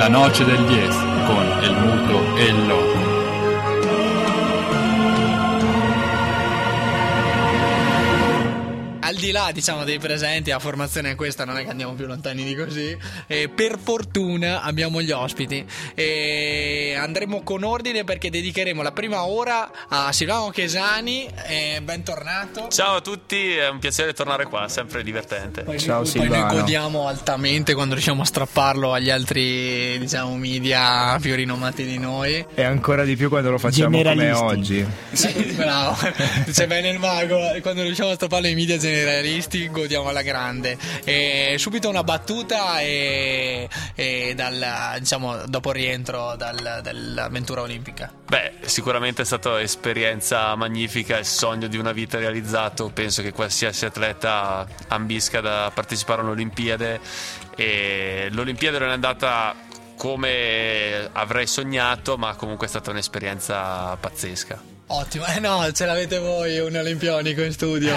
La noce del 10 con el muto e di là, diciamo, dei presenti, la formazione è questa, non è che andiamo più lontani di così. E per fortuna abbiamo gli ospiti. E andremo con ordine perché dedicheremo la prima ora a Silvano Chesani. E bentornato. Ciao a tutti, è un piacere tornare qua, sempre divertente. Poi Ciao, noi, poi Silvano. noi godiamo altamente quando riusciamo a strapparlo agli altri, diciamo, media più rinomati di noi. E ancora di più quando lo facciamo come oggi. Sì, bravo, c'è bene il mago. Quando riusciamo a strapparlo ai media generalisti, godiamo alla grande. E subito una battuta e, e dal, diciamo, dopo rientro dal- dall'avventura olimpica. Beh, sicuramente è stata un'esperienza magnifica, il sogno di una vita realizzato. Penso che qualsiasi atleta ambisca da partecipare a un'Olimpiade e l'Olimpiade non è andata come avrei sognato, ma comunque è stata un'esperienza pazzesca. Ottimo, eh no, ce l'avete voi un olimpionico in studio.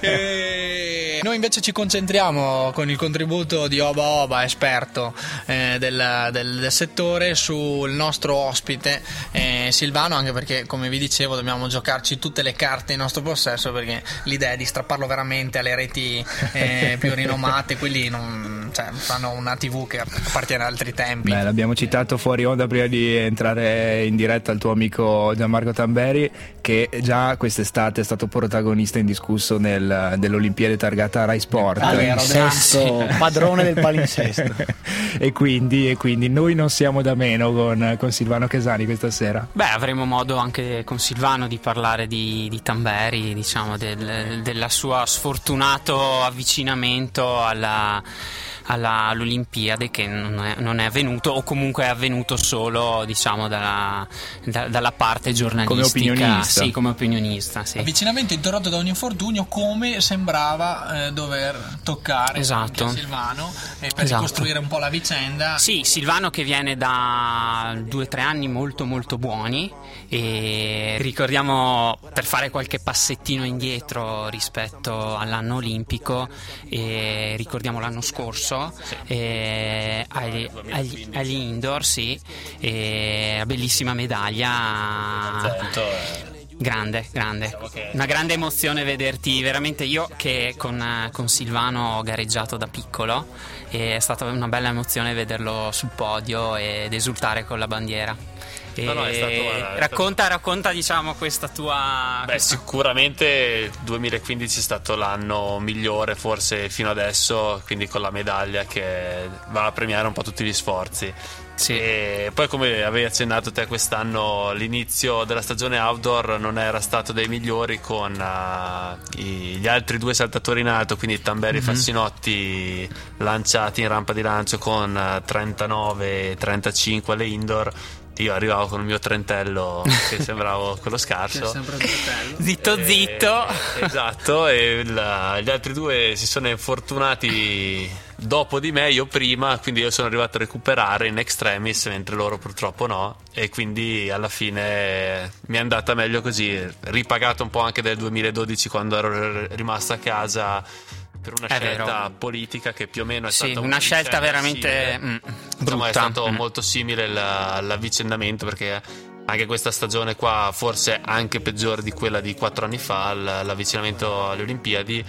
E noi invece ci concentriamo con il contributo di Oba Oba, esperto eh, del, del- del settore, sul nostro ospite eh, Silvano, anche perché come vi dicevo dobbiamo giocarci tutte le carte in nostro possesso perché l'idea è di strapparlo veramente alle reti eh, più rinomate, quelli non, cioè, fanno una TV che appartiene ad altri tempi. Beh, l'abbiamo citato fuori onda prima di entrare in diretta il tuo amico Gianmarco Tamberi, che già quest'estate è stato protagonista indiscusso nel, dell'Olimpiade targata Rai Sport. Palinsesto, padrone del palinsesto. e, quindi, e quindi noi non siamo da meno con, con Silvano Chesani questa sera. Beh, avremo modo anche con Silvano di parlare di, di Tamberi, diciamo, del, della sua sfortunato avvicinamento alla- all'Olimpiade che non è, non è avvenuto o comunque è avvenuto solo, diciamo, dalla, da- dalla parte giornalistica. opinionista. Sì, come opinionista, sì. Avvicinamento interrotto da un infortunio come sembrava eh, dover toccare Esatto. Silvano e per Esatto. ricostruire un po' la vicenda. Sì, Silvano che viene da due o tre anni molto molto buoni e ricordiamo per fare qualche passettino indietro rispetto all'anno olimpico e ricordiamo l'anno scorso eh, agli, agli- agli indoor sì, e la bellissima medaglia Grande, grande. Una grande emozione vederti veramente io che con, eh, con Silvano ho gareggiato da piccolo e è stata una bella emozione vederlo sul podio ed esultare con la bandiera. E No, no, stato- racconta, racconta diciamo questa tua... Beh, questa- sicuramente il 2015 è stato l'anno migliore forse fino adesso, quindi con la medaglia che va a premiare un po' tutti gli sforzi. Sì. E poi come avevi accennato te quest'anno l'inizio della stagione outdoor non era stato dei migliori con eh, i- gli altri due saltatori in alto, quindi Tamberi e Fassinotti lanciati in rampa di lancio con eh, 39 e 35 alle indoor. Io arrivavo con il mio trentello che sembravo quello scarso. Zitto Eh, zitto. esatto, e il- gli altri due si sono infortunati dopo di me, io prima, quindi io sono arrivato a recuperare in extremis, mentre loro purtroppo no. E quindi alla fine mi è andata meglio così. Ripagato un po' anche del 2012 quando ero rimasto a casa per una È scelta vero. politica che più o meno è Sì, stata una scelta veramente simile. mm, Insomma, è brutta. stato Mm. molto simile la- l'avvicendamento perché anche questa stagione qua forse anche peggiore di quella di quattro anni fa, l'avvicinamento alle Olimpiadi.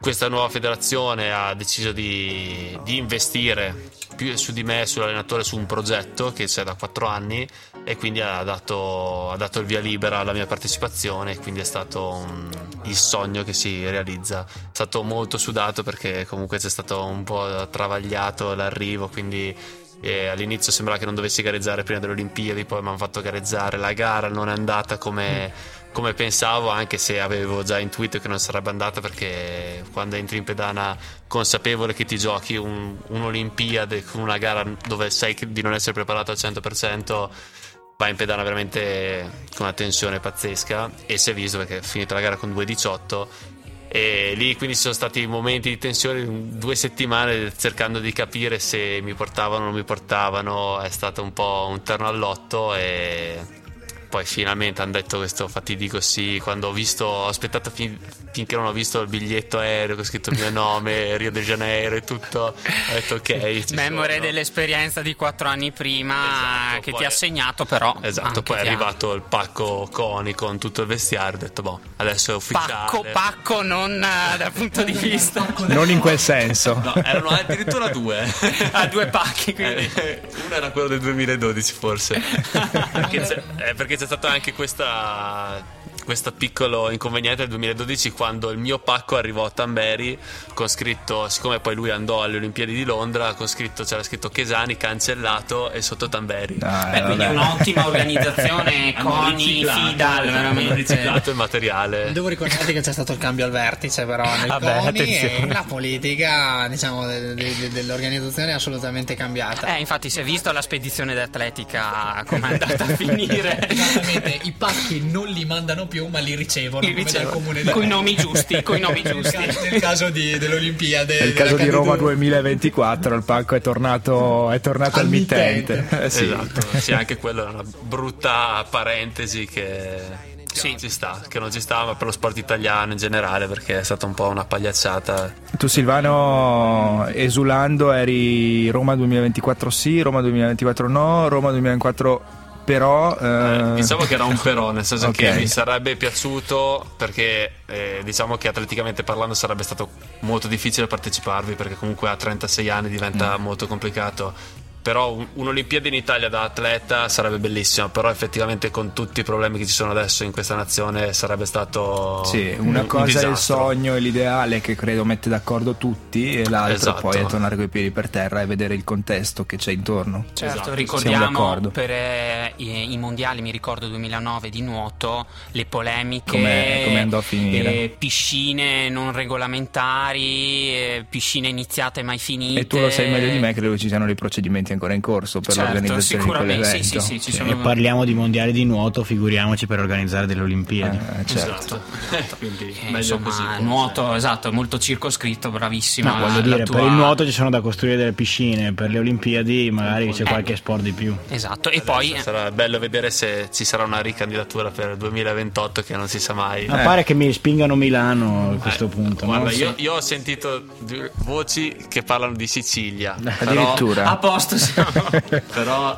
Questa nuova federazione ha deciso di, di investire più su di me, sull'allenatore, su un progetto che c'è da quattro anni e quindi ha dato, ha dato il via libera alla mia partecipazione e quindi è stato un- il sogno che si realizza. È stato molto sudato perché comunque c'è stato un po' travagliato l'arrivo, quindi e all'inizio sembrava che non dovessi gareggiare prima delle Olimpiadi, poi mi hanno fatto gareggiare. La gara non è andata come, come pensavo, anche se avevo già intuito che non sarebbe andata perché quando entri in pedana consapevole che ti giochi un, un'Olimpiade con una gara dove sai di non essere preparato al 100%. Vai in pedana veramente con una tensione pazzesca e si è visto perché è finita la gara con 2.18 e lì quindi ci sono stati momenti di tensione due settimane cercando di capire se mi portavano o non mi portavano è stato un po' un terno all'otto e poi finalmente hanno detto questo fatidico sì. Quando ho visto, ho aspettato fin- finché non ho visto il biglietto aereo con scritto il mio nome, Rio de Janeiro e tutto. Ho detto ok. Memore sono. dell'esperienza di quattro anni prima Esatto, che poi- ti ha segnato, però. Esatto, poi è che ha- arrivato il pacco Coni con tutto il vestiario. Ho detto, boh, adesso è ufficiale. Pacco, pacco, non eh, dal punto di vista. Non in quel senso. No, erano addirittura due. Ha due pacchi, quindi. Eh, uno era quello del 2012 forse perché, eh, perché c'è stato anche questa questo piccolo inconveniente del 2012 quando il mio pacco arrivò a Tamberi con scritto siccome poi lui andò alle Olimpiadi di Londra con scritto c'era scritto Chesani cancellato e sotto Tamberi Ah, Beh, quindi un'ottima organizzazione, Coni, Fidal, veramente. riciclato il materiale Devo ricordarti che c'è stato il cambio al vertice però nel Vabbè, CONI attenzione. e la politica diciamo de- de- de- dell'organizzazione è assolutamente cambiata. Eh, infatti, si è visto la spedizione d'atletica come è andata a finire. Esattamente, i pacchi non li mandano più ma li ricevono Li come dal ricevo. comune di Coi nomi giusti, coi nomi Nel giusti. caso- Nel caso di- dell'Olimpiade Nel caso di Roma candidatura. 2024 il pacco è tornato, è tornato al, Al mittente. mittente. Eh, sì. esatto sì anche quello è una brutta parentesi che Sì. ci sta che non ci sta ma per lo sport italiano in generale perché è stata un po' una pagliacciata Tu Silvano esulando eri Roma 2024 sì, Roma 2024 no, Roma 2024 però... eh, Eh, diciamo che era un però, nel senso Ok. che mi sarebbe piaciuto perché eh, diciamo che atleticamente parlando sarebbe stato molto difficile parteciparvi perché comunque a 36 anni diventa Mm. molto complicato. Però un- un'Olimpiade in Italia da atleta sarebbe bellissima, però effettivamente con tutti i problemi che ci sono adesso in questa nazione sarebbe stato Sì, un- una un cosa è il sogno e l'ideale che credo mette d'accordo tutti e l'altro Esatto. poi è tornare coi piedi per terra e vedere il contesto che c'è intorno. Certo, Esatto, ricordiamo per eh, i, i mondiali, mi ricordo 2009 di nuoto, le polemiche, Come- come andò a finire. eh, piscine non regolamentari, eh, piscine iniziate mai finite. E tu lo sai meglio di me, credo che ci siano dei procedimenti ancora in corso per Certo, l'organizzazione di sicuramente, sì, quell'evento. sì, sì, ci E sono- parliamo di mondiali di nuoto, figuriamoci per organizzare delle Olimpiadi. Eh, certo. Esatto. Quindi Eh, insomma, così. nuoto, esatto, molto circoscritto, bravissima. No, voglio dire, tua- per il nuoto ci sono da costruire delle piscine, per le Olimpiadi magari c'è qualche sport di più. Esatto, e poi Sarà bello vedere se ci sarà una ricandidatura per il 2028 che non si sa mai. Ma pare che mi spingano Milano a questo punto. Guarda, io, io ho sentito voci che parlano di Sicilia. Però, Addirittura. a posto. però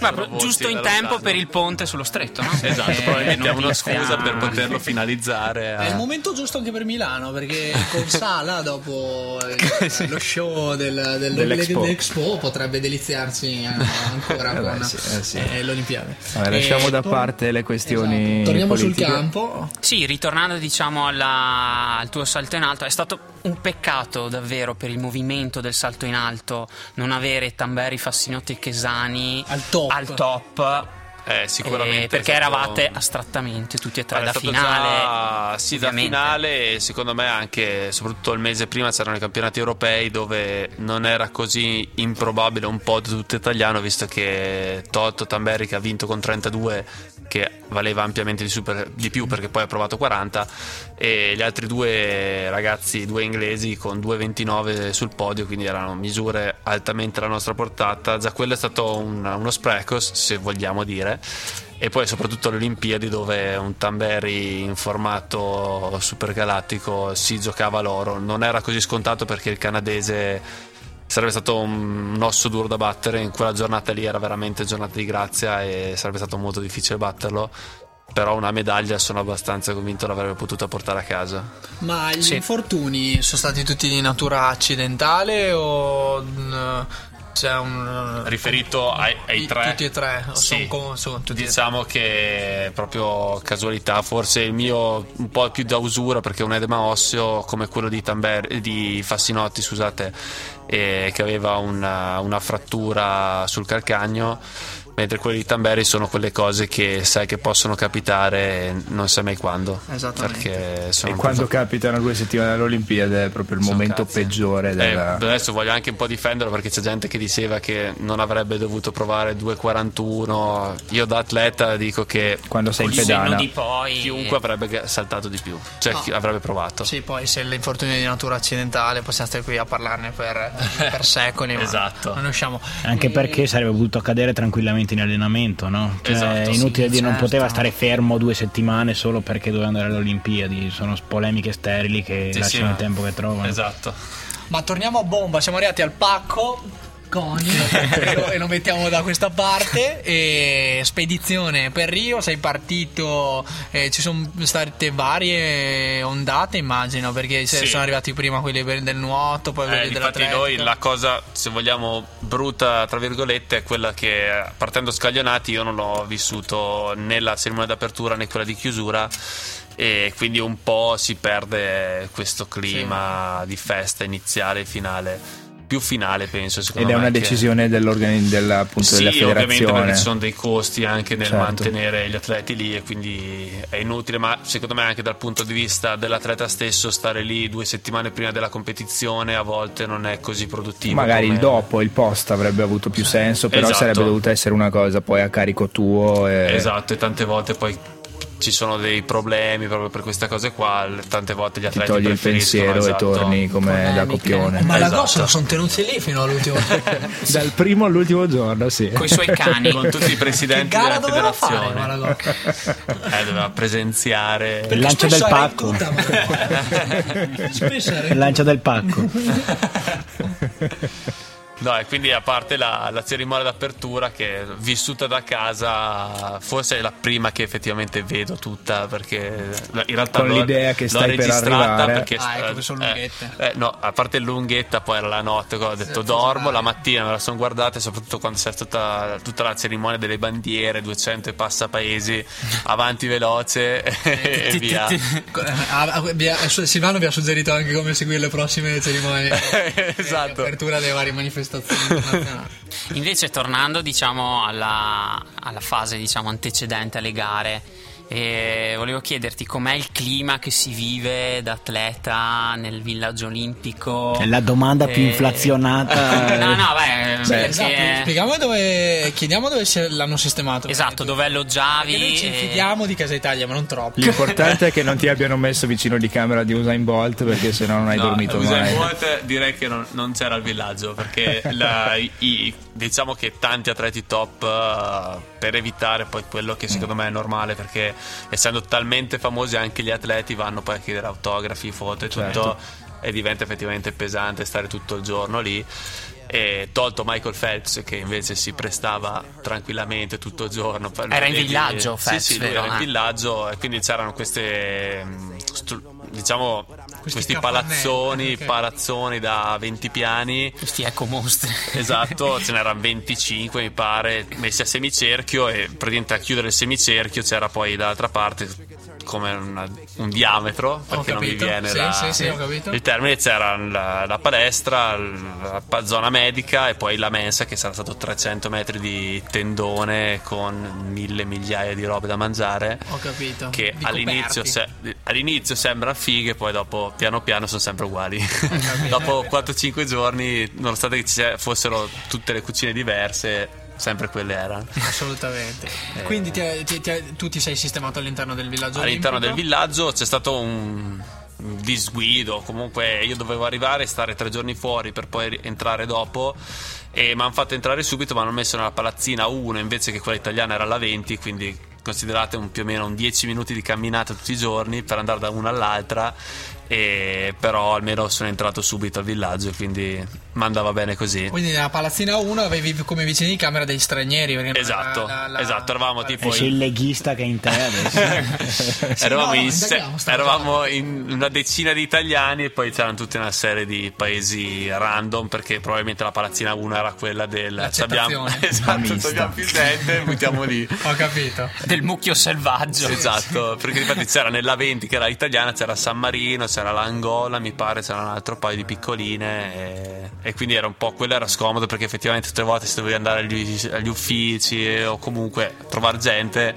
Ma voci giusto in tempo per il ponte sullo stretto, no? Esatto, Eh, probabilmente è una scusa per poterlo finalizzare. È il a- momento giusto anche per Milano perché con Sala dopo il- lo show del, del- Dell'Expo. dell'Expo potrebbe deliziarsi eh, ancora Eh beh, con sì, eh sì. eh, l'Olimpiade. Vabbè, lasciamo E da tor- parte le questioni Esatto. Torniamo politiche. sul campo. Sì, ritornando diciamo alla- al tuo salto in alto, è stato un peccato davvero per il movimento del salto in alto non avere Tamberi, Fassinotti e Chesani Al top. Al top, Eh, sicuramente. eh, perché stato- eravate astrattamente tutti e tre da finale. già- sì, da ovviamente. finale e secondo me anche, soprattutto il mese prima c'erano i campionati europei dove non era così improbabile un po' di tutto italiano visto che Toto Tamberi che ha vinto con 32 che valeva ampiamente di, super- di più perché poi ha provato 40 e gli altri due ragazzi, due inglesi con 2,29 sul podio quindi erano misure altamente alla nostra portata. Già quello è stato un- uno spreco se vogliamo dire e poi soprattutto alle Olimpiadi dove un Tamberi in formato supergalattico si giocava l'oro. Non era così scontato perché il canadese sarebbe stato un, osso duro da battere. In quella giornata lì era veramente giornata di grazia e sarebbe stato molto difficile batterlo. Però una medaglia sono abbastanza convinto l'avrebbe potuta portare a casa. Ma gli Sì. infortuni sono stati tutti di natura accidentale o mm, c'è un riferito ai, ai tre tutti e tre, Sì. sono sono diciamo che proprio casualità forse il mio un po' più da usura perché un edema osseo come quello di, Tamber- di Fassinotti scusate eh, che aveva una, una frattura sul calcagno mentre quelli di Tamberi sono quelle cose che sai che possono capitare non sai mai quando Esattamente. E quando capitano due settimane alle Olimpiadi è proprio il Sono momento cazzi. peggiore Eh, della... adesso voglio anche un po' difenderlo perché c'è gente che diceva che non avrebbe dovuto provare 2,41. Io da atleta dico che quando sei in pedana. di poi chiunque avrebbe saltato di più, cioè No. avrebbe provato. Sì, poi se l'infortunio è di natura accidentale possiamo stare qui a parlarne per per secoli. ma Esatto. Non usciamo. Anche E- perché sarebbe potuto accadere tranquillamente in allenamento, no? Cioè, Esatto, è inutile sì, dire, non certo. poteva stare fermo due settimane solo perché doveva andare alle Olimpiadi. Sono polemiche sterili che Sì, lasciano sì, il tempo che trovano. Esatto. Ma torniamo a bomba, siamo arrivati al pacco. Coni e lo- e lo mettiamo da questa parte e spedizione per Rio sei partito eh, ci sono state varie ondate immagino perché Sì. sono arrivati prima quelli del nuoto poi Eh, quelli infatti noi la cosa, se vogliamo, brutta, tra virgolette, è quella che partendo scaglionati io non l'ho vissuto né la cerimonia d'apertura né quella di chiusura e quindi un po' si perde questo clima di festa iniziale e finale. Più finale penso Ed è una che- decisione dell'organi- del, appunto, sì, della ovviamente perché federazione. ci sono dei costi anche nel Certo. mantenere gli atleti lì e quindi è inutile, ma secondo me anche dal punto di vista dell'atleta stesso stare lì due settimane prima della competizione a volte non è così produttivo. Magari come- il dopo, il post avrebbe avuto più senso, però Esatto. sarebbe dovuta essere una cosa poi a carico tuo. E... Esatto, e tante volte poi ci sono dei problemi proprio per queste cose qua, tante volte gli Ti atleti togli il pensiero e esatto. torni come da Polemiche. copione. ma la Esatto. cosa sono tenuti lì fino all'ultimo Dal primo all'ultimo giorno, sì. Con i suoi cani. con tutti i che presidenti gara della doveva fare federazione. Malagocca? Eh, doveva presenziare Il lancio del pacco. in Il lancio del pacco. No, e quindi a parte la, la cerimonia d'apertura che vissuta da casa forse è la prima che effettivamente vedo tutta perché in realtà Con l'ho- l'idea che l'ho stai per arrivare. perché Ah, ecco, eh, sono eh, lunghette. eh, no, a parte lunghetta poi era la notte, ho detto dormo, la mattina me la sono guardata e soprattutto quando c'è tutta, tutta la cerimonia delle bandiere, 200 e passa paesi, avanti veloce e via. Silvano vi ha suggerito anche come seguire le prossime cerimonie Esatto. di apertura delle varie manifestazioni internazionali. Invece tornando diciamo alla, alla fase diciamo, antecedente alle gare, eh, volevo chiederti com'è il clima che si vive da atleta nel villaggio olimpico. È la domanda più Eh, inflazionata. no, no, beh, perché- esatto, spieghiamo dove chiediamo dove l'hanno sistemato Esatto, dove Perché alloggiavi. noi ci e- fidiamo di Casa Italia ma non troppo L'importante è che non ti abbiano messo vicino di camera di Usain Bolt perché sennò non hai No, dormito Usain mai. Bolt direi che non, non c'era al villaggio perché la- i- diciamo che tanti atleti top eh, per evitare poi quello che secondo me è normale perché essendo talmente famosi anche gli atleti vanno poi a chiedere autografi, foto e tutto Certo. e diventa effettivamente pesante stare tutto il giorno lì. E tolto Michael Phelps che invece si prestava tranquillamente tutto il giorno. Era in villaggio, Sì, Phelps, sì, vero? era in Ah. villaggio e quindi c'erano queste mm, diciamo questi, capannelli, palazzoni, ok. palazzoni da 20 piani. Questi eco mostri. Esatto, ce n'erano 25 mi pare, messi a semicerchio e praticamente a chiudere il semicerchio c'era poi dall'altra parte come una- un diametro perché non mi viene Sì, la- sì, sì, ho capito. il termine c'era la, la palestra la pa- zona medica e poi la mensa che sarà stato 300 metri di tendone con mille migliaia di robe da mangiare ho capito che Di all'inizio, se- all'inizio sembra fighe, poi dopo piano piano sono sempre uguali. dopo 4-5 giorni, nonostante che ci fossero tutte le cucine diverse, sempre quelle erano. assolutamente quindi ti- ti- ti- tu ti sei sistemato all'interno del villaggio All'interno del olimpico? villaggio c'è stato un disguido, comunque io dovevo arrivare e stare tre giorni fuori per poi entrare dopo e mi hanno fatto entrare subito, mi hanno messo nella palazzina 1 invece che quella italiana era la 20, quindi considerate un, più o meno un 10 minuti di camminata tutti i giorni per andare da una all'altra e però almeno sono entrato subito al villaggio e quindi mi andava bene così. quindi nella palazzina 1 avevi come vicini di camera degli stranieri Esatto, la- la- esatto, eravamo tipo Esce il leghista che è in te adesso. no, eravamo, in, indaghiamo, se- eravamo in una decina di italiani e poi c'erano tutta una serie di paesi random perché probabilmente la palazzina 1 era quella del L'accettazione. esatto, abbiamo più gente buttiamo lì ho capito Del mucchio selvaggio. esatto perché infatti c'era nella 20 che era italiana c'era San Marino c'era l'Angola mi pare c'era un altro paio di piccoline e, e quindi era un po' quello era scomodo perché effettivamente tutte le volte se dovevi andare agli, agli uffici o comunque trovare gente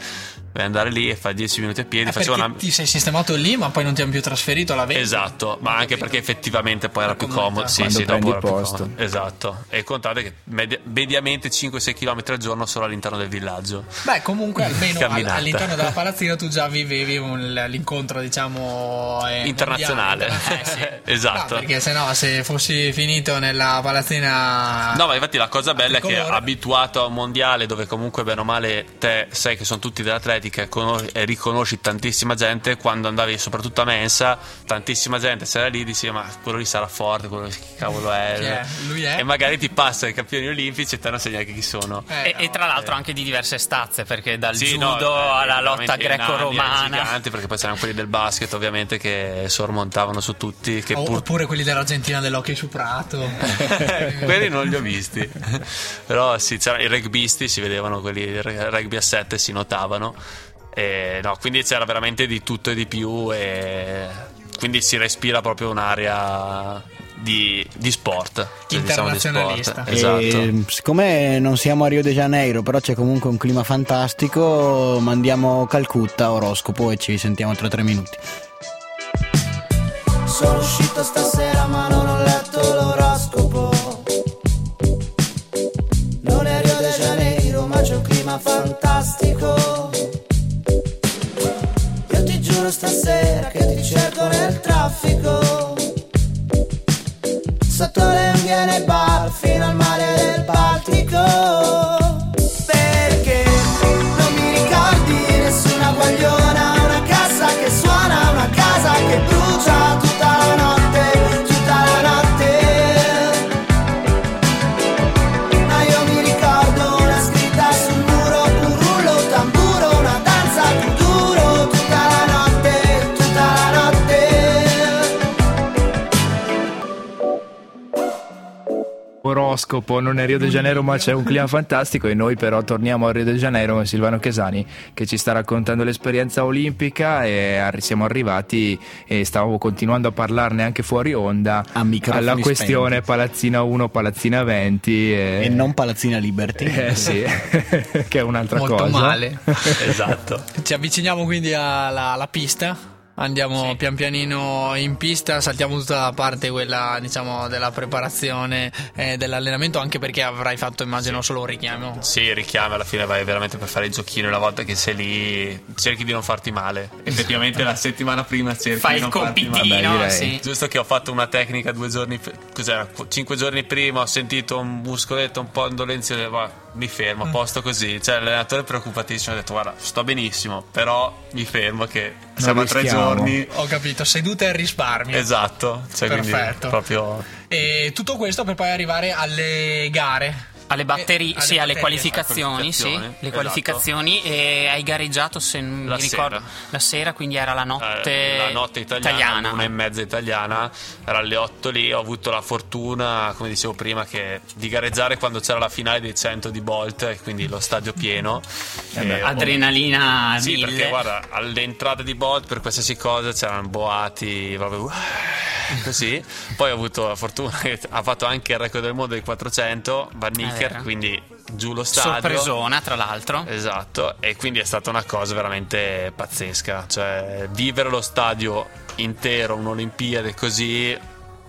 Devi andare lì e fai 10 minuti a piedi. Eh, una... ti sei sistemato lì, ma poi non ti hanno più trasferito alla 20. Esatto, ma anche perché effettivamente poi era più comodo. Sì, sì, dopo era più posto. comodo. Esatto. E contate che media- mediamente 5-6 km al giorno solo all'interno del villaggio. Beh, comunque almeno all'interno della palazzina tu già vivevi un- l'incontro, diciamo, eh, Internazionale. mondiale. Eh, sì. Esatto. No, perché se no, se fossi finito nella palazzina. No, ma infatti la cosa bella è che abituato a un mondiale dove comunque bene o male te sai che sono tutti dell'atletica e, conos- e riconosci tantissima gente, quando andavi soprattutto a Mensa, tantissima gente c'era lì dici ma quello lì sarà forte, quello che cavolo è. Chi è? Lui è? E magari ti passa i campioni olimpici e te non sai neanche chi sono. Eh, E, e tra l'altro anche di diverse stazze, perché dal Sì, judo no, eh, alla lotta greco-romana. giganti, perché poi c'erano quelli del basket ovviamente che sormontavano su tutti che o- pur- Oppure quelli dell'Argentina dell'hockey su prato. quelli non li ho visti però sì c'erano i rugbisti si vedevano quelli il rugby a 7 si notavano e, no, quindi c'era veramente di tutto e di più e quindi si respira proprio un'area di, di sport cioè, diciamo di sport. Internazionalista. esatto E, siccome non siamo a Rio de Janeiro, però c'è comunque un clima fantastico, mandiamo Calcutta, oroscopo e ci sentiamo tra tre minuti. Sono uscito stasera ma non ho letto Oroscopo, non è Rio de Janeiro ma c'è un clima fantastico e noi però torniamo a Rio de Janeiro con Silvano Chesani che ci sta raccontando l'esperienza olimpica e siamo arrivati e stavo continuando a parlarne anche fuori onda alla questione spenti. Palazzina 1, Palazzina 20 e, E non Palazzina Liberty. eh, sì, che è un'altra Molto cosa. male. esatto Ci avviciniamo quindi alla, alla pista. Andiamo pian pianino in pista, saltiamo tutta la parte quella diciamo della preparazione e dell'allenamento, anche perché avrai fatto immagino solo un richiamo. Sì, richiami alla fine vai veramente per fare il giochino. Una volta che sei lì, cerchi di non farti male. Effettivamente, la settimana prima cerchi Fai di il non farti male. compitino, direi. sì. Giusto che ho fatto una tecnica due giorni, cos'era? Qu- Cinque giorni prima ho sentito un muscoletto un po' indolenzio, ho detto, "Va, mi fermo, a posto così. Cioè, l'allenatore è preoccupatissimo, ha detto guarda, sto benissimo, però mi fermo che siamo a tre rischiamo." giorni. Ho capito, seduta e risparmio. Esatto, cioè, quindi Perfetto. proprio E tutto questo per poi arrivare alle gare. Alle batterie, Eh, alle sì, alle batterie. qualificazioni, sì, qualificazioni, le esatto. qualificazioni e hai gareggiato se non La mi ricordo sera. la sera, quindi era la notte, Eh, la notte italiana, una e mezza italiana, era alle 8 lì, ho avuto la fortuna, come dicevo prima, che di gareggiare quando c'era la finale dei 100 di Bolt, e quindi lo stadio pieno. E ho- Adrenalina Sì, mille. perché guarda, all'entrata di Bolt per qualsiasi cosa c'erano boati, proprio così. Poi ho avuto la fortuna che ha fatto anche il record del mondo dei 400, Van È Nicker, vero. quindi giù lo stadio. sorpresona tra l'altro. Esatto, e quindi è stata una cosa veramente pazzesca, cioè vivere lo stadio intero, un'Olimpiade così,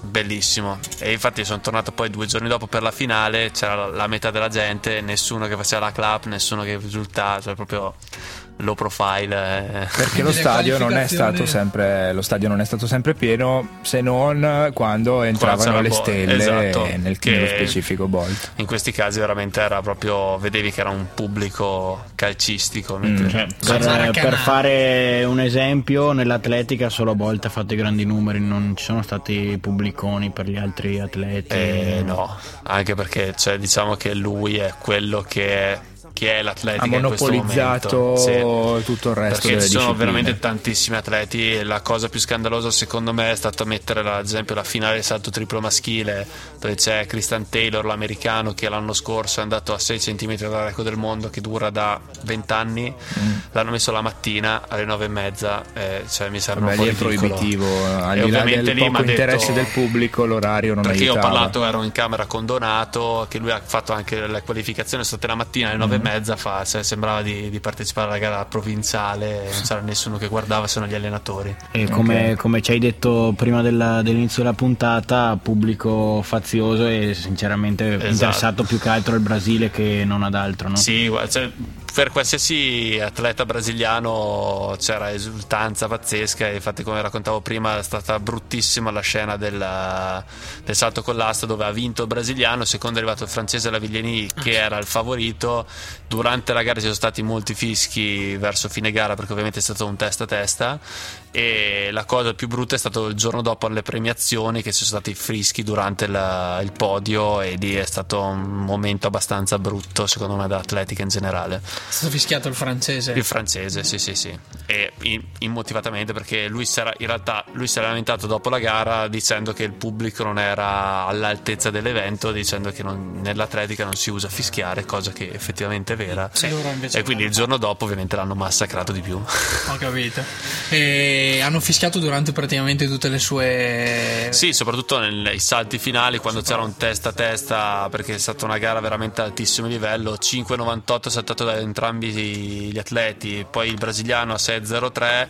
bellissimo. E infatti sono tornato poi due giorni dopo per la finale, c'era la, metà della gente, nessuno che faceva la clap, nessuno che risultava, cioè proprio low profile. eh. Perché lo stadio non è stato sempre lo stadio non è stato sempre pieno se non quando entravano le Bo- stelle esatto, nel, che- nello specifico Bolt. In questi casi veramente era proprio, vedevi che era un pubblico calcistico. mentre- Cioè, per, per fare un esempio, nell'atletica solo a volte ha fatto i grandi numeri, non ci sono stati pubbliconi per gli altri atleti. Eh, no, anche perché cioè, diciamo che lui è quello che che è l'atletica Ha in questo monopolizzato momento. Sì. tutto il resto Perché ci sono discipline. veramente tantissimi atleti e la cosa più scandalosa secondo me è stato mettere la- ad esempio la finale del salto triplo maschile dove c'è Christian Taylor l'americano che l'anno scorso è andato a 6 cm dal record del mondo che dura da 20 anni Mm. l'hanno messo la mattina alle 9 e mezza eh, cioè mi sembra Vabbè, un po' è proibitivo, al E di là del lì poco m'ha detto- interesse del pubblico, l'orario non perché io ho aiutava. parlato, ero in camera con Donato, che lui ha fatto anche le qualificazioni, sono state la mattina alle nove e mezza fa, cioè, sembrava di, di partecipare alla gara provinciale, non c'era nessuno che guardava se non gli allenatori. E come, Ok. come ci hai detto prima della- dell'inizio della puntata, pubblico fazioso e sinceramente Esatto. interessato più che altro al Brasile che non ad altro. No? Sì, cioè, per qualsiasi atleta brasiliano c'era esultanza pazzesca e infatti come raccontavo prima è stata bruttissima la scena del, del salto con l'asta dove ha vinto il brasiliano, secondo è arrivato il francese Laviglieni che era il favorito, durante la gara ci sono stati molti fischi verso fine gara perché ovviamente è stato un testa a testa e la cosa più brutta è stato il giorno dopo alle premiazioni che ci sono stati fischi durante la- il podio e lì è stato un momento abbastanza brutto secondo me dell'atletica in generale. È stato fischiato il francese. il francese sì sì sì. E immotivatamente perché lui si era, in realtà lui si era lamentato dopo la gara dicendo che il pubblico non era all'altezza dell'evento dicendo che non- nell'atletica non si usa fischiare cosa che effettivamente è vera. Invece e quindi il giorno dopo ovviamente l'hanno massacrato di più. Ho capito. E hanno fischiato durante praticamente tutte le sue. Sì, soprattutto nei salti finali quando c'era un testa a testa perché è stata una gara veramente altissimo livello, 5.98 saltato da entrambi gli atleti, poi il brasiliano a 6.03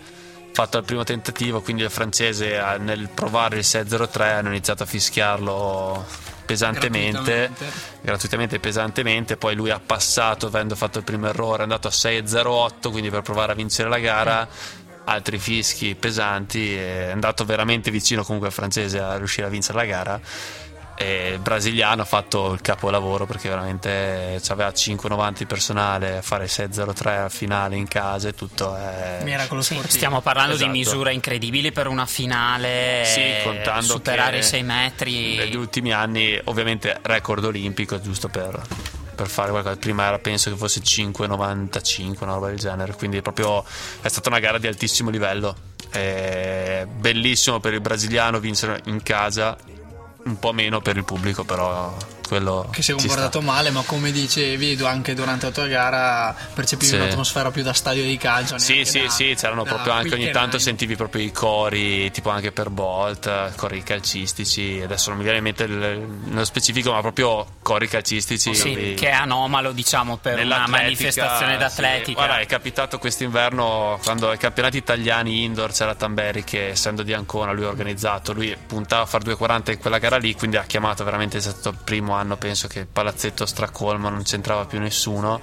fatto al primo tentativo, quindi il francese nel provare il 6.03 hanno iniziato a fischiarlo pesantemente Gratuitamente. gratuitamente pesantemente poi lui ha passato avendo fatto il primo errore è andato a 6.08 quindi per provare a vincere la gara altri fischi pesanti è andato veramente vicino comunque al francese a riuscire a vincere la gara e il brasiliano ha fatto il capolavoro perché veramente aveva 5,90 di personale a fare 6,03 al finale in casa e tutto è... Miracolo Sì, sportivo. stiamo parlando Esatto. di misure incredibili per una finale. Sì, eh, contando superare i 6 metri. negli ultimi anni ovviamente record olimpico giusto per, per fare qualcosa. Prima era penso che fosse 5,95 una roba del genere. Quindi proprio è stata una gara di altissimo livello. È bellissimo per il brasiliano vincere in casa un po' meno per il pubblico però quello Che si è comportato sta. male, ma come dicevi anche durante la tua gara percepivi Sì. un'atmosfera più da stadio di calcio. Sì, sì, da- sì, c'erano da proprio anche ogni tanto sentivi proprio i cori, tipo anche per Bolt, cori calcistici, adesso non mi viene in mente il- nello specifico, ma proprio cori calcistici. Sì, di- che è anomalo, diciamo, per una manifestazione sì. d'atletica. Guarda, è capitato quest'inverno quando ai campionati italiani indoor c'era Tamberi che essendo di Ancona lui ha organizzato, lui puntava a fare 2,40 in quella gara lì, quindi ha chiamato veramente, è stato il primo anno penso che Palazzetto stracolmo, non c'entrava più nessuno.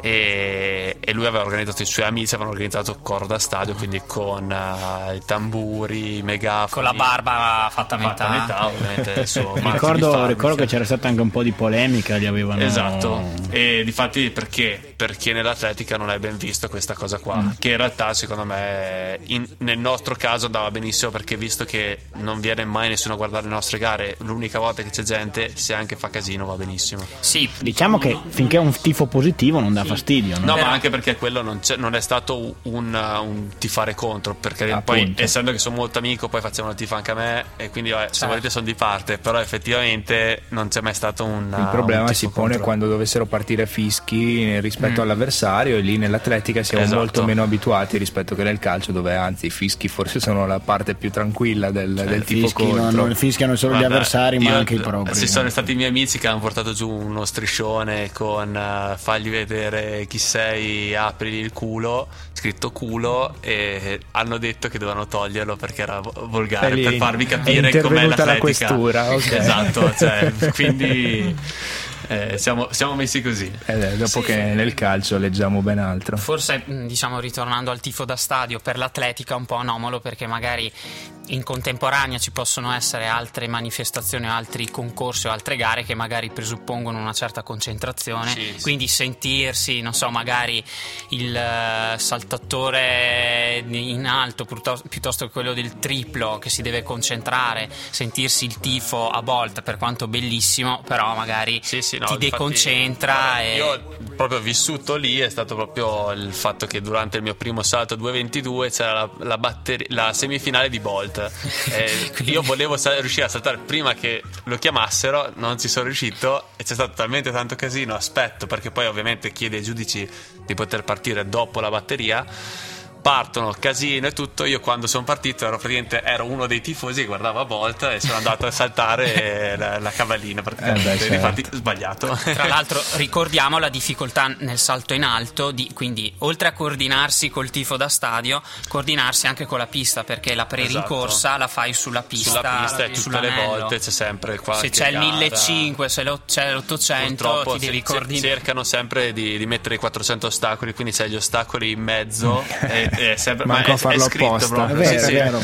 E, e lui aveva organizzato i suoi amici, avevano organizzato coro da stadio, quindi con eh, i tamburi, i megafoni. Con la barba fatta a fatta a metà. metà, il Ricordo, ricordo che c'era stata anche un po' di polemica, li avevano... Esatto, e difatti perché? Perché nell'atletica non è ben vista questa cosa qua, Mm. che in realtà secondo me in- nel nostro caso andava benissimo perché visto che non viene mai nessuno a guardare le nostre gare, l'unica volta che c'è gente, se anche fa casino va benissimo. Sì, Diciamo che finché è un tifo positivo non dà fastidio. no? No, ma anche perché quello non, c'è- non è stato un, un tifare contro, perché poi Appunto. essendo che sono molto amico, poi facevano il tifo anche a me e quindi vabbè, se Certo. volete sono di parte, però effettivamente non c'è mai stato un... Il problema un si pone contro. quando dovessero partire fischi rispetto all'avversario e lì nell'atletica siamo Esatto. molto meno abituati rispetto che nel calcio dove anzi i fischi forse sono la parte più tranquilla del, del tipo Fischi, non, contro. non fischiano solo Guarda, gli avversari, ma anche i propri. Ci sono stati i miei amici che hanno portato giù uno striscione con eh, fagli vedere chi sei, apri il culo, scritto culo, e hanno detto che dovevano toglierlo perché era vo- volgare, lì per farvi è capire com'è intervenuta la l'atletica. questura, ok. Esatto, cioè, quindi eh, siamo, siamo messi così. Eh, dopo che nel calcio leggiamo ben altro. Forse, mh, diciamo, ritornando al tifo da stadio, per l'atletica è un po' anomalo perché magari in contemporanea ci possono essere altre manifestazioni, o altri concorsi o altre gare che magari presuppongono una certa concentrazione. Sì, sì. Quindi sentirsi, non so, magari il eh, saltatore in alto piuttosto, piuttosto che quello del triplo che si deve concentrare, sentirsi il tifo a volta, per quanto bellissimo, però magari Sì, sì, no, ti infatti, deconcentra. guarda, e... Io proprio vissuto lì è stato proprio il fatto che durante il mio primo salto 2.22 c'era la, la batteri- la semifinale di Bolt. E io volevo sa- riuscire a saltare prima che lo chiamassero, non ci sono riuscito e c'è stato talmente tanto casino. Aspetto perché poi ovviamente chiede ai giudici di poter partire dopo la batteria. Partono casino e tutto. Io quando sono partito ero praticamente ero uno dei tifosi che guardava Bolt e sono andato a saltare la, la cavallina praticamente. Eh beh, certo. Infatti sbagliato. Tra l'altro ricordiamo la difficoltà nel salto in alto, di- quindi oltre a coordinarsi col tifo da stadio, coordinarsi anche con la pista perché la pre-rincorsa la fai sulla pista. Sulla pista e tutte le volte c'è sempre qualche Se c'è il gara. 1500, se lo- c'è l'800, Purtroppo ti devi coordinare. cercano sempre di, di mettere i 400 ostacoli, quindi c'è gli ostacoli in mezzo. e, e sempre, Manco ma a è, farlo è scritto apposta. proprio. È vero, sì, è sì. vero,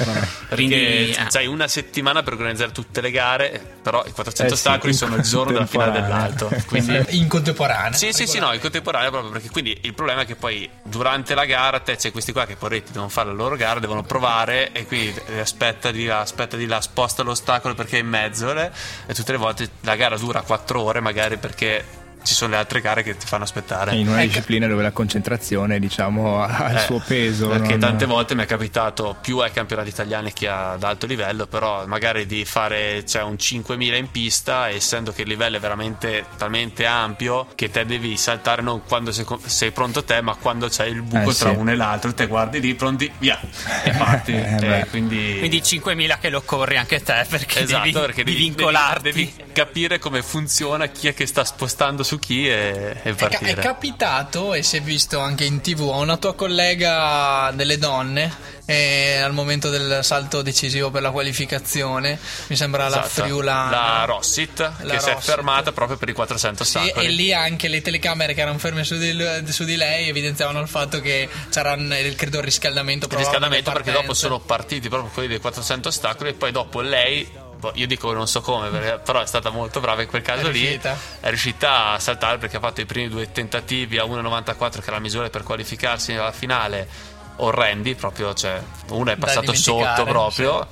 Quindi, eh. c'hai una settimana per organizzare tutte le gare, però i 400 Eh sì, ostacoli sono il giorno della finale dell'alto. Quindi In contemporanea. sì, sì, sì, no, in contemporanea proprio perché quindi il problema è che poi durante la gara te c'è questi qua che poretti devono fare la loro gara, devono provare e quindi aspetta di là, aspetta di là, sposta l'ostacolo perché è in mezzo le- e tutte le volte la gara dura 4 ore magari perché ci sono le altre gare che ti fanno aspettare. in una Ecco. disciplina dove la concentrazione diciamo ha il Eh, suo peso Perché non- tante volte mi è capitato più ai campionati italiani che ad alto livello, però magari di fare cioè, un 5000 in pista, essendo che il livello è veramente talmente ampio che te devi saltare non quando sei, sei pronto te, ma quando c'è il buco Eh, tra sì. uno e l'altro, te guardi lì, pronti, via, e parti. Eh, E beh. quindi... Quindi 5000 che lo corri anche te perché Esatto, devi, perché devi devi, vincolarti. devi- devi capire come funziona, chi è che sta spostando su chi e, e È, ca- partire. è capitato, e si è visto anche in tv, a una tua collega delle donne eh, al momento del salto decisivo per la qualificazione, mi sembra la Esatto. friulana. la Rossit La che si è Rossit. fermata proprio per i 400 Sì, ostacoli. e lì anche le telecamere che erano ferme su di, su di lei evidenziavano il fatto che c'era il- credo il riscaldamento il riscaldamento perché dopo sono partiti proprio quelli dei 400 ostacoli e poi dopo lei io dico non so come però è stata molto brava in quel caso È lì riuscita. è riuscita a saltare perché ha fatto i primi due tentativi a 1,94 che era la misura per qualificarsi alla finale orrendi proprio cioè uno è passato sotto proprio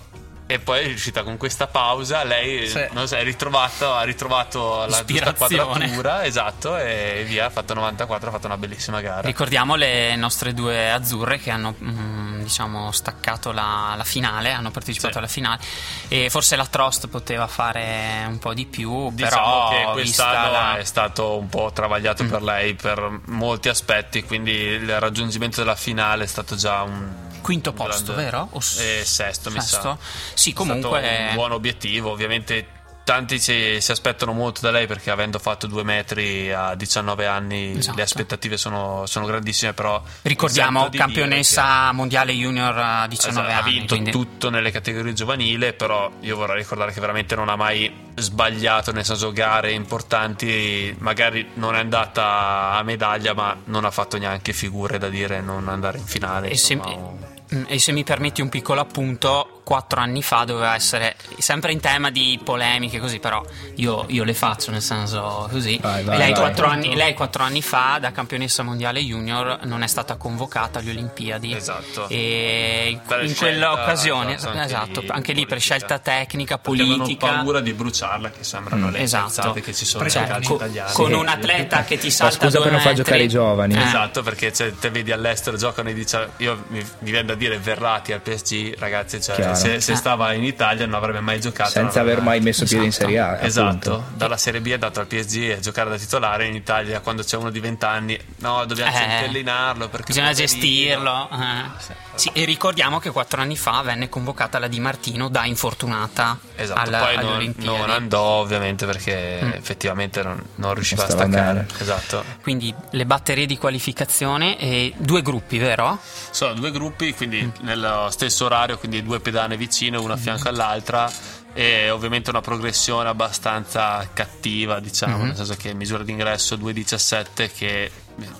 e poi è riuscita con questa pausa lei Sì. non so, è ritrovato, ha ritrovato la giusta quadratura esatto e via ha fatto 94 ha fatto una bellissima gara Ricordiamo le nostre due azzurre che hanno mm, diciamo staccato la, la finale, hanno partecipato Sì. alla finale e forse la Trost poteva fare un po' di più, Diciamo però quest'anno la- è stato un po' travagliato per lei per molti aspetti, quindi il raggiungimento della finale è stato già un Quinto posto, grande- vero? O Eh, sesto, mi sa. Sesto? Sì, È comunque stato un buon obiettivo, ovviamente tanti si, si aspettano molto da lei perché avendo fatto due metri a 19 anni Esatto. le aspettative sono, sono grandissime, però ricordiamo dire campionessa mondiale junior a 19 Esatto, ha anni. vinto quindi- tutto nelle categorie giovanili, però io vorrei ricordare che veramente non ha mai sbagliato, nel senso gare importanti, magari non è andata a medaglia, ma non ha fatto neanche figure da dire non andare in finale. E se, insomma, o- mm, e se mi permetti un piccolo appunto, quattro anni fa doveva essere sempre in tema di polemiche così, però io, io le faccio nel senso così. Vai, vai, lei, vai. quattro anni, lei quattro anni fa da campionessa mondiale junior non è stata convocata alle Olimpiadi. Esatto. E in, Per in quell'occasione, esatto, anche esatto, lì anche lì per politica. scelta tecnica, perché avevano politica. paura di bruciarla, che sembrano le Esatto. che ci sono calci Co- italiani. con un atleta che ti Ma salta scusa due per non far giocare i giovani Eh. Esatto, perché cioè, te vedi all'estero giocano e dici, io mi, mi viene da dire Verratti al PSG, ragazzi, cioè, Chiaro. Se, se Eh. stava in Italia non avrebbe mai giocato. senza aver mai messo piede in Esatto. Serie A Esatto, appunto. dalla Serie B è andato al PSG a giocare da titolare in Italia quando c'è uno di 20 anni. No, dobbiamo Eh, centellinarlo perché Bisogna gestirlo. eh. Sì, e ricordiamo che quattro anni fa venne convocata la Di Martino da infortunata Esatto, alla- poi non, non andò ovviamente perché effettivamente non, non riusciva Non a staccare. Esatto. Quindi le batterie di qualificazione e due gruppi, vero? Sono due gruppi, quindi nello stesso orario, quindi due pedane vicine, una a fianco all'altra. E ovviamente una progressione abbastanza cattiva, diciamo, nel senso che misura d'ingresso 2,17 che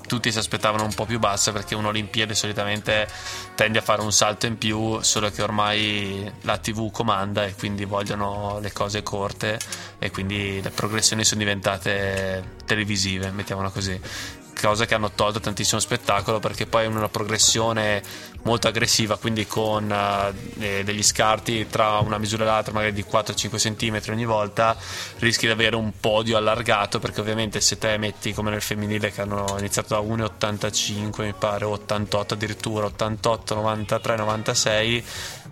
tutti si aspettavano un po' più bassa perché un'Olimpiade solitamente tende a fare un salto in più, solo che ormai la TV comanda e quindi vogliono le cose corte e quindi le progressioni sono diventate televisive, mettiamola così cosa che hanno tolto tantissimo spettacolo perché poi una progressione molto aggressiva quindi con eh, degli scarti tra una misura e l'altra magari di 4-5 cm ogni volta rischi di avere un podio allargato perché ovviamente se te metti come nel femminile che hanno iniziato da 1,85 mi pare o 88 addirittura 88, 93, 96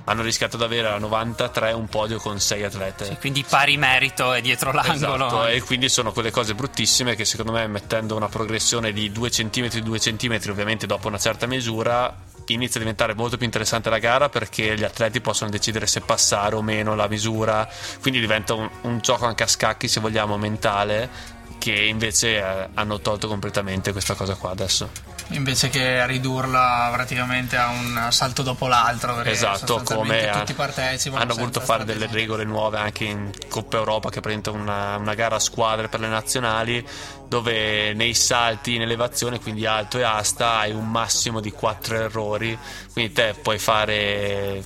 hanno rischiato di avere a 93 un podio con 6 atlete Quindi pari merito e dietro l'angolo. Esatto, e quindi sono quelle cose bruttissime che secondo me mettendo una progressione di 2 cm 2 cm ovviamente dopo una certa misura inizia a diventare molto più interessante la gara perché gli atleti possono decidere se passare o meno la misura, quindi diventa un, un gioco anche a scacchi se vogliamo mentale che invece eh, hanno tolto completamente questa cosa qua adesso. invece che ridurla praticamente a un salto dopo l'altro. Esatto, come tutti partecipano. hanno voluto fare delle regole nuove anche in Coppa Europa che presenta una, una gara a squadre per le nazionali dove nei salti in elevazione, quindi alto e asta, hai un massimo di 4 errori, quindi te puoi fare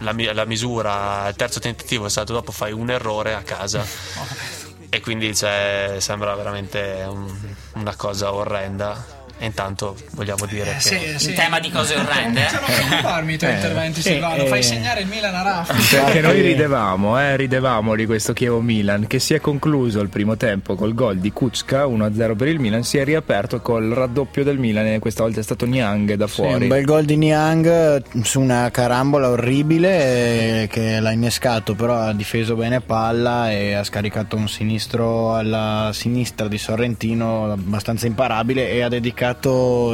la, la misura al terzo tentativo, il salto dopo fai un errore a casa. E quindi cioè, sembra veramente un- una cosa orrenda. E intanto vogliamo dire Eh, che sì, sì. In tema di cose orrende, Cominciano a preoccuparmi i tuoi Eh, interventi, sì, Silvano. eh. Fai segnare il Milan a Raffi. Perché noi ridevamo, eh, ridevamo di questo Chievo-Milan che si è concluso il primo tempo col gol di Kuczka 1-0 per il Milan, si è riaperto col raddoppio del Milan e questa volta è stato Niang da Sì, fuori. un bel gol di Niang su una carambola orribile eh, che l'ha innescato, però ha difeso bene palla e ha scaricato un sinistro alla sinistra di Sorrentino abbastanza imparabile e ha dedicato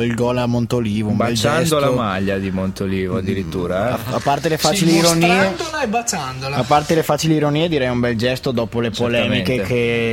il gol a Montolivo. Un bel Baciando gesto. la maglia di Montolivo addirittura. A, eh. a parte le facili Sì, ironie. e. A parte le facili ironie, direi un bel gesto dopo le polemiche Certamente.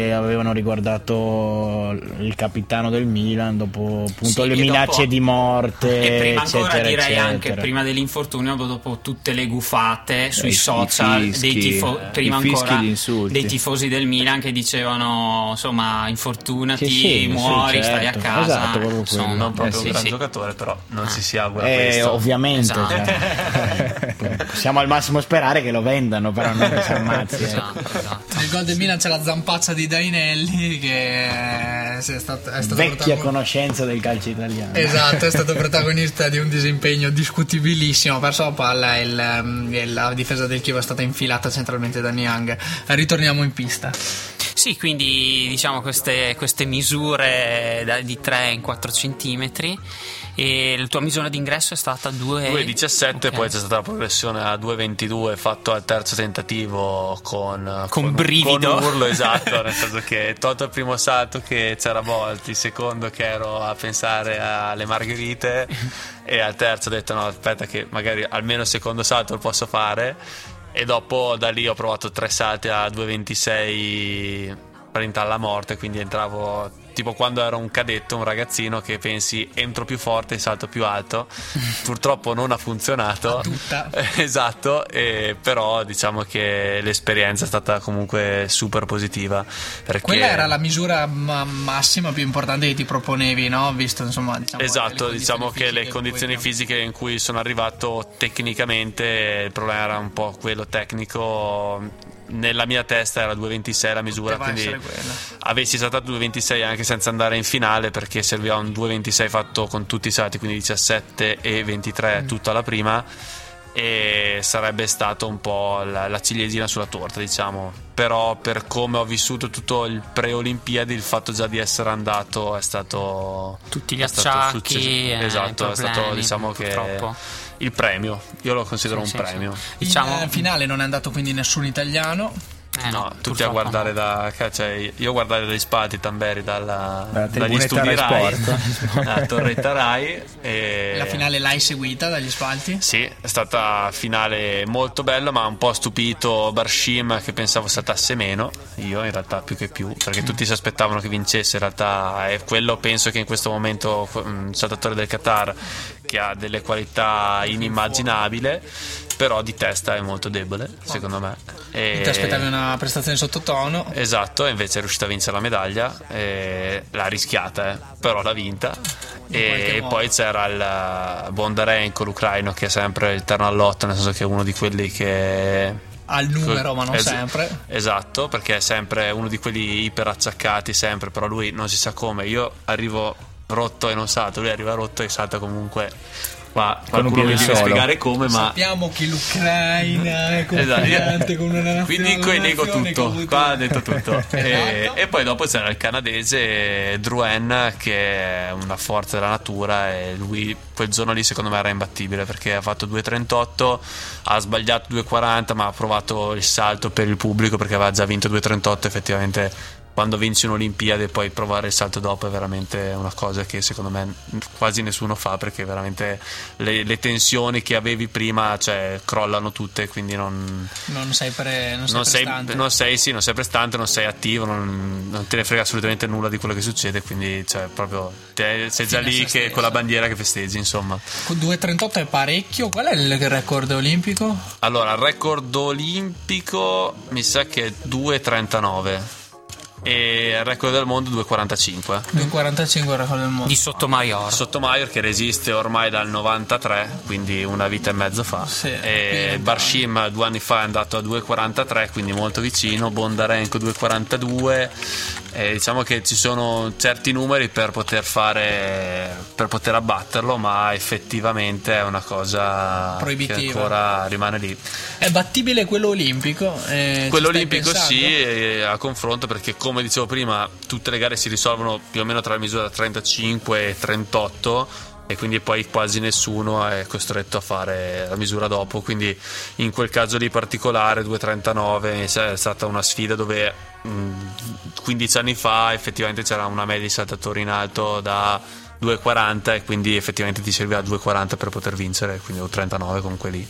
che avevano riguardato il capitano del Milan, dopo appunto Sì, le minacce dopo- di morte. E prima ancora eccetera, direi eccetera. anche prima dell'infortunio, dopo tutte le gufate sui i- social fischi, dei tifo- eh, prima ancora dei tifosi del Milan che dicevano insomma infortunati, Sì, sì, muori, sì, stai a certo. casa. Esatto, insomma, quello. non proprio eh, un sì, gran sì. giocatore, però non ci si augura Eh, questo. ovviamente, Esatto. cioè, possiamo al massimo sperare che lo vendano, però non che si ammazzi. eh. Esatto, esatto. Nel gol del Milan c'è la zampaccia di Dainelli che è stato, è stato Vecchia protagon- conoscenza del calcio italiano. Esatto, è stato protagonista di un disimpegno discutibilissimo. Ha perso la palla e la difesa del Chievo è stata infilata centralmente da Niang. Ritorniamo in pista. Sì, quindi diciamo queste, queste misure da- di 3 in 4 centimetri e la tua misura d'ingresso è stata 2 2,17 Ok. poi c'è stata la progressione a 2,22 fatto al terzo tentativo con, Con brivido. con urlo esatto nel senso che tolto il primo salto che c'era Volti il secondo che ero a pensare alle margherite e al terzo ho detto no aspetta che magari almeno il secondo salto lo posso fare e dopo da lì ho provato tre salti a 2,26 sprint alla morte quindi entravo tipo quando ero un cadetto un ragazzino che pensi entro più forte e salto più alto purtroppo non ha funzionato tutta. esatto e però diciamo che l'esperienza è stata comunque super positiva perché Quella era la misura ma- massima più importante che ti proponevi, no? Visto insomma. Diciamo, Esatto, diciamo che le condizioni poi- fisiche in cui sono arrivato tecnicamente, il problema era un po' quello tecnico. Nella mia testa era 2,26 la misura, Poteva quindi avessi saltato 2,26 anche senza andare in finale perché serviva un 2,26 fatto con tutti i salti, quindi 17 e 23 Mm. tutta la prima e sarebbe stato un po' la, la ciliegina sulla torta, diciamo. Però per come ho vissuto tutto il pre-Olimpiadi, il fatto già di essere andato è stato Tutti gli è stato acciacchi, successo. eh, esatto, i è stato problemi, diciamo purtroppo. che il premio, io lo considero Sì, un sì, premio. In Diciamo eh, finale non è andato quindi nessun italiano. eh, No, tutti a guardare no. da cioè, io a guardare dagli spalti Tamberi dalla, Dalla dagli studi Rai la torretta Rai e La finale l'hai seguita dagli spalti? Sì, è stata finale molto bella, ma un po' stupito Barshim che pensavo saltasse meno. Io in realtà più che più, perché tutti si aspettavano che vincesse. In realtà è quello penso che in questo momento un saltatore del Qatar che ha delle qualità inimmaginabili, però di testa è molto debole, secondo me. E- Ti aspettavi una prestazione sottotono. Esatto, invece è riuscita a vincere la medaglia, l'ha rischiata, eh, però l'ha vinta. E poi c'era il Bondarenko, l'ucraino, che è sempre il terno all'otto, nel senso che è uno di quelli che Al numero, ma non Es- sempre. Esatto, perché è sempre uno di quelli iper acciaccati, sempre, però lui non si sa come. Io arrivo rotto e non salto, lui arriva rotto e salta comunque. Qua un qualcuno mi deve spiegare come, ma Sappiamo che l'Ucraina è confinante con una nazione. Quindi ha tutto, qua ha detto tutto. e, Esatto. e poi dopo c'era il canadese Druen che è una forza della natura e lui quel giorno lì secondo me era imbattibile perché ha fatto 2.38, ha sbagliato 2.40 ma ha provato il salto per il pubblico perché aveva già vinto 2.38 effettivamente quando vinci un'Olimpiade e poi provare il salto dopo è veramente una cosa che secondo me quasi nessuno fa perché veramente le, le tensioni che avevi prima cioè, crollano tutte quindi non, Non sei, pre, non sei non sei, prestante. non sei, sì, non sei prestante, non sei attivo, non, non te ne frega assolutamente nulla di quello che succede, quindi cioè, proprio te- sei già Fine lì che, con la bandiera che festeggi, insomma. Con 2.38 è parecchio. Qual è il record olimpico? Allora, il record olimpico mi sa che è 2,39 e il record del mondo 2,45. 2.45 è il record del mondo. Di Sottomaior. Sottomaior che resiste ormai dal 93, quindi una vita e mezzo fa. Sì, e Barshim due anni fa è andato a 2,43, quindi molto vicino. Bondarenko 2,42. E diciamo che ci sono certi numeri per poter fare per poter abbatterlo, ma effettivamente è una cosa Proibitiva. che ancora rimane lì. È battibile quello olimpico? Eh, Quello olimpico pensando? sì, a confronto perché come dicevo prima tutte le gare si risolvono più o meno tra la misura 35 e 38 e quindi poi quasi nessuno è costretto a fare la misura dopo, quindi in quel caso lì particolare 2.39 è stata una sfida dove mh, 15 anni fa effettivamente c'era una media di saltatori in alto da 2.40 e quindi effettivamente ti serviva 2.40 per poter vincere, quindi o 39 comunque lì.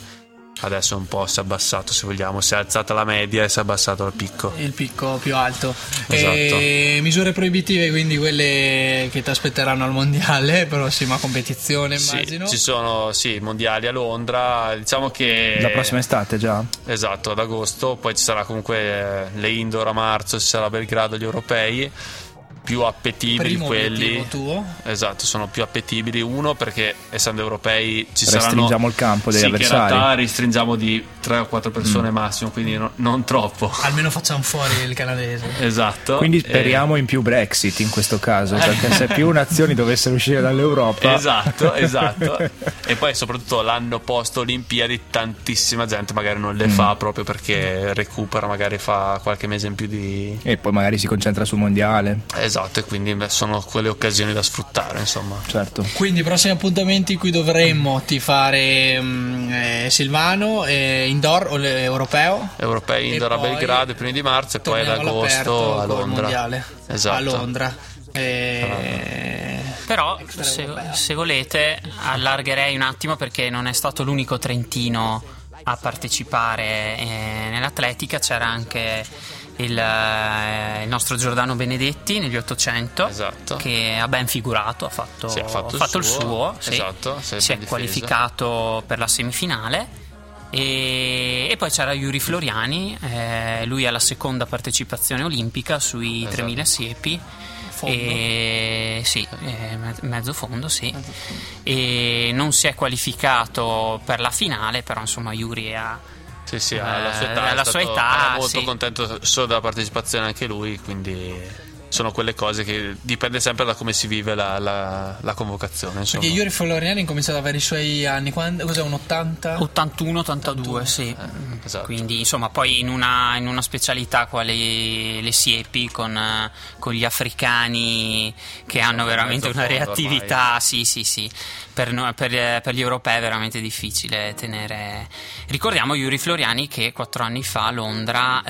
Adesso un po' si è abbassato se vogliamo, si è alzata la media e si è abbassato il picco. Il picco più alto. Esatto. E misure proibitive, quindi quelle che ti aspetteranno al mondiale, prossima competizione, Sì, immagino. ci sono sì, i mondiali a Londra, diciamo che La prossima estate già? Esatto, ad agosto, poi ci sarà comunque eh, le indoor a marzo, ci sarà Belgrado gli europei più appetibili Primo quelli. tuo. Esatto, sono più appetibili uno perché essendo europei ci Restringiamo saranno il campo degli sì, che in avversari. realtà restringiamo di 3 o 4 persone massimo, quindi no- non troppo. Almeno facciamo fuori il canadese. Esatto. Quindi speriamo in più Brexit in questo caso, perché se più nazioni dovessero uscire dall'Europa... Esatto, esatto. e poi soprattutto l'anno post Olimpiadi tantissima gente magari non le fa proprio perché recupera, magari fa qualche mese in più di... E poi magari si concentra sul mondiale, Esatto, e quindi beh, sono quelle occasioni da sfruttare, insomma. certo. Quindi i prossimi appuntamenti in cui dovremmo ti fare mm, eh, Silvano, eh, indoor o europeo. Europei indoor a Belgrado i primi di marzo e poi ad agosto a Londra. mondiale. Esatto. A Londra. E... Però, se, se volete, allargherei un attimo perché non è stato l'unico trentino a partecipare eh, nell'atletica, c'era anche il, eh, il nostro Giordano Benedetti negli 800 Esatto. che ha ben figurato, ha fatto, Sì, ha fatto il il suo, suo, sì. esatto, si è si è ben difeso. qualificato per la semifinale. E, e poi c'era Yuri Floriani, eh, lui alla seconda partecipazione olimpica sui Esatto. 3000 siepi. Fondo. E, sì, eh, me- mezzo fondo, sì. E non si è qualificato per la finale, però insomma Yuri ha, Sì, sì, alla sua Eh, età, è alla sua età, era molto sì. contento solo della partecipazione anche lui, quindi sono quelle cose che dipende sempre da come si vive la, la- la convocazione. Insomma. Perché Yuri Floriani ha incominciato ad avere i suoi anni, quando, cos'è un 80? 81-82, sì. esatto. Quindi insomma poi in una, in una specialità quale le siepi con, eh, con gli africani che hanno veramente mezzo una reattività, sì sì sì, per, no- per, eh, per gli europei è veramente difficile tenere... Ricordiamo Yuri Floriani che quattro anni fa a Londra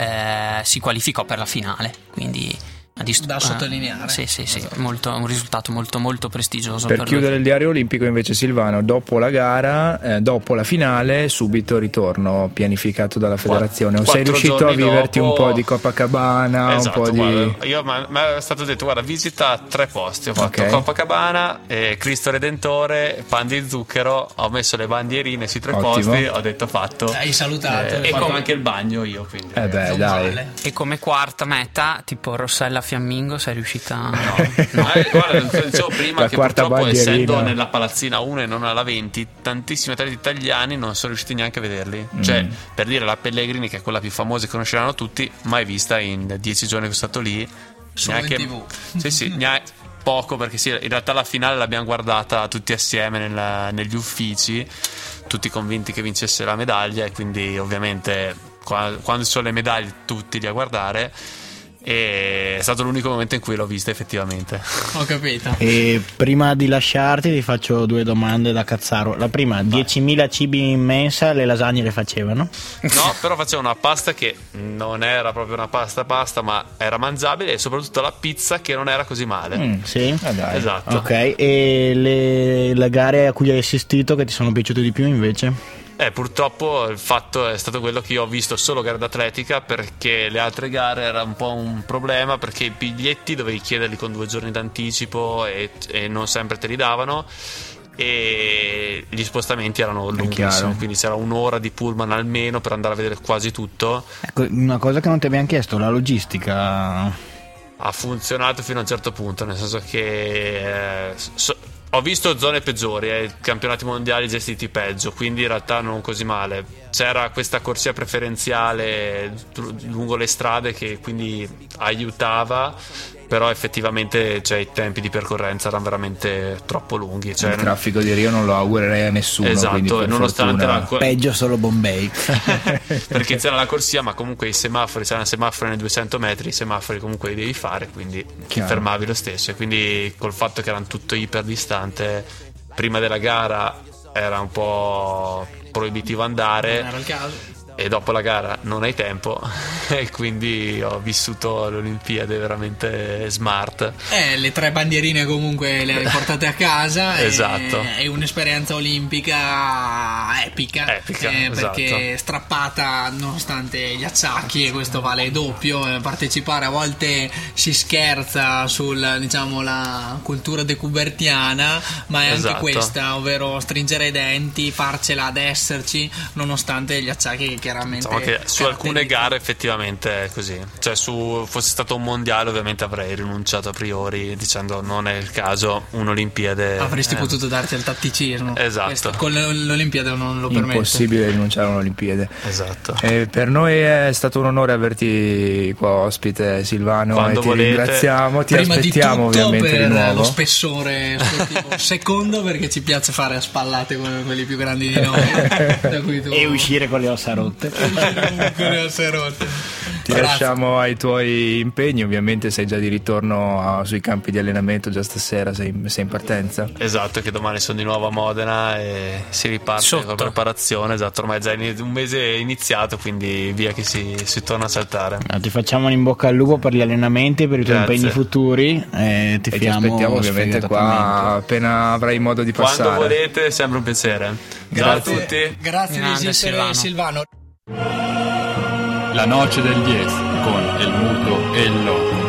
eh, si qualificò per la finale, quindi... dist- Da eh, sottolineare. Sì, sì, sì, molto- un risultato molto molto prestigioso. Per per lui. chiudere il diario olimpico invece Silvano, dopo la gara, eh, dopo la finale, subito ritorno pianificato dalla federazione. O sei riuscito a viverti un dopo- po' di Copacabana, Esatto, un po' di... io mi è stato detto guarda visita tre posti ho fatto Ok. Copacabana eh, Cristo Redentore Pan di Zucchero ho messo le bandierine sui tre Ottimo. posti ho detto fatto Hai salutato. Eh, E ho fatto come- anche il bagno io quindi Eh beh, dai. male. E come quarta meta, tipo Rossella Fiammingo, sei riuscita... Eh, guarda, dicevo prima La che purtroppo essendo nella palazzina 1 e non alla 20 tantissimi atleti italiani non sono riusciti neanche a vederli. Mm. cioè per dire la Pellegrini che è quella più famosa che conosceranno tutti mai vista in 10 giorni che sono stato lì Solo in TV. sì sì neanche poco perché sì in realtà la finale l'abbiamo guardata tutti assieme nella- negli uffici tutti convinti che vincesse la medaglia e quindi ovviamente qua- quando ci sono le medaglie tutti lì a guardare e è stato l'unico momento in cui l'ho vista effettivamente. Ho capito. E prima di lasciarti ti faccio due domande da cazzaro. La prima, 10.000 cibi in mensa, le lasagne le facevano? No, però facevo una pasta che non era proprio una pasta pasta, ma era mangiabile e soprattutto la pizza che non era così male. Mm, sì. Ah, dai. Esatto. Ok, e le, le gare a cui hai assistito che ti sono piaciute di più invece? Eh, purtroppo il fatto è stato quello che io ho visto solo gare d'atletica perché le altre gare era un po' un problema perché i biglietti dovevi chiederli con due giorni d'anticipo e, e non sempre te li davano e gli spostamenti erano lunghissimi quindi c'era un'ora di pullman almeno per andare a vedere quasi tutto Ecco, una cosa che non ti abbiamo chiesto, la logistica. ha funzionato fino a un certo punto, nel senso che eh, so- ho visto zone peggiori, eh, campionati mondiali gestiti peggio, quindi in realtà non così male. C'era questa corsia preferenziale lungo le strade che quindi aiutava, però effettivamente cioè, i tempi di percorrenza erano veramente troppo lunghi. Cioè, Il traffico di Rio non lo augurerei a nessuno. esatto, e nonostante fortuna- la co- Peggio solo Bombay. perché c'era la corsia, ma comunque i semafori, c'erano semafori nei 200 metri, i semafori comunque li devi fare, quindi ti fermavi lo stesso. E quindi col fatto che erano tutto iper distante, prima della gara era un po' proibitivo andare Non era il caso. E dopo la gara non hai tempo e quindi ho vissuto le Olimpiadi veramente smart. Eh, le tre bandierine comunque le hai portate a casa. Esatto. È un'esperienza olimpica epica. Epica, eh, esatto. Perché strappata nonostante gli acciacchi, e questo vale doppio. eh, partecipare a volte si scherza sul diciamo la cultura decubertiana, ma è Esatto. anche questa, ovvero stringere i denti, farcela ad esserci, nonostante gli acciacchi che chiaramente. Diciamo che su alcune gare effettivamente è così. Cioè, su fosse stato un mondiale, ovviamente avrei rinunciato a priori dicendo non è il caso, un'Olimpiade. Avresti eh, potuto darti al tatticismo. Esatto. Questo con l'Olimpiade non lo permette. Impossibile rinunciare a un'Olimpiade. Esatto. E per noi è stato un onore averti qua ospite Silvano Quando e ti volete. ringraziamo, ti Prima aspettiamo di tutto ovviamente per di nuovo. lo spessore sportivo. Secondo perché ci piace fare a spallate come quelli più grandi di noi. da cui tu e uscire con le ossa rotte. le ossa rotte. Ti Grazie. lasciamo ai tuoi impegni, ovviamente sei già di ritorno a- sui campi di allenamento già stasera, sei, sei in partenza. Esatto, che domani sono di nuovo a Modena e si riparte Sotto. con la preparazione. Esatto, ormai è già un mese iniziato, quindi via che si, si torna a saltare. Ah, ti facciamo un in bocca al lupo per gli allenamenti e per i tuoi Grazie. impegni futuri. E ti, E ti aspettiamo ovviamente qua appena avrai modo di Quando passare. volete, è sempre un piacere. Ciao a Grazie. tutti. Grazie di esistere Silvano. Silvano. La noce del 10 con el muto e el loco.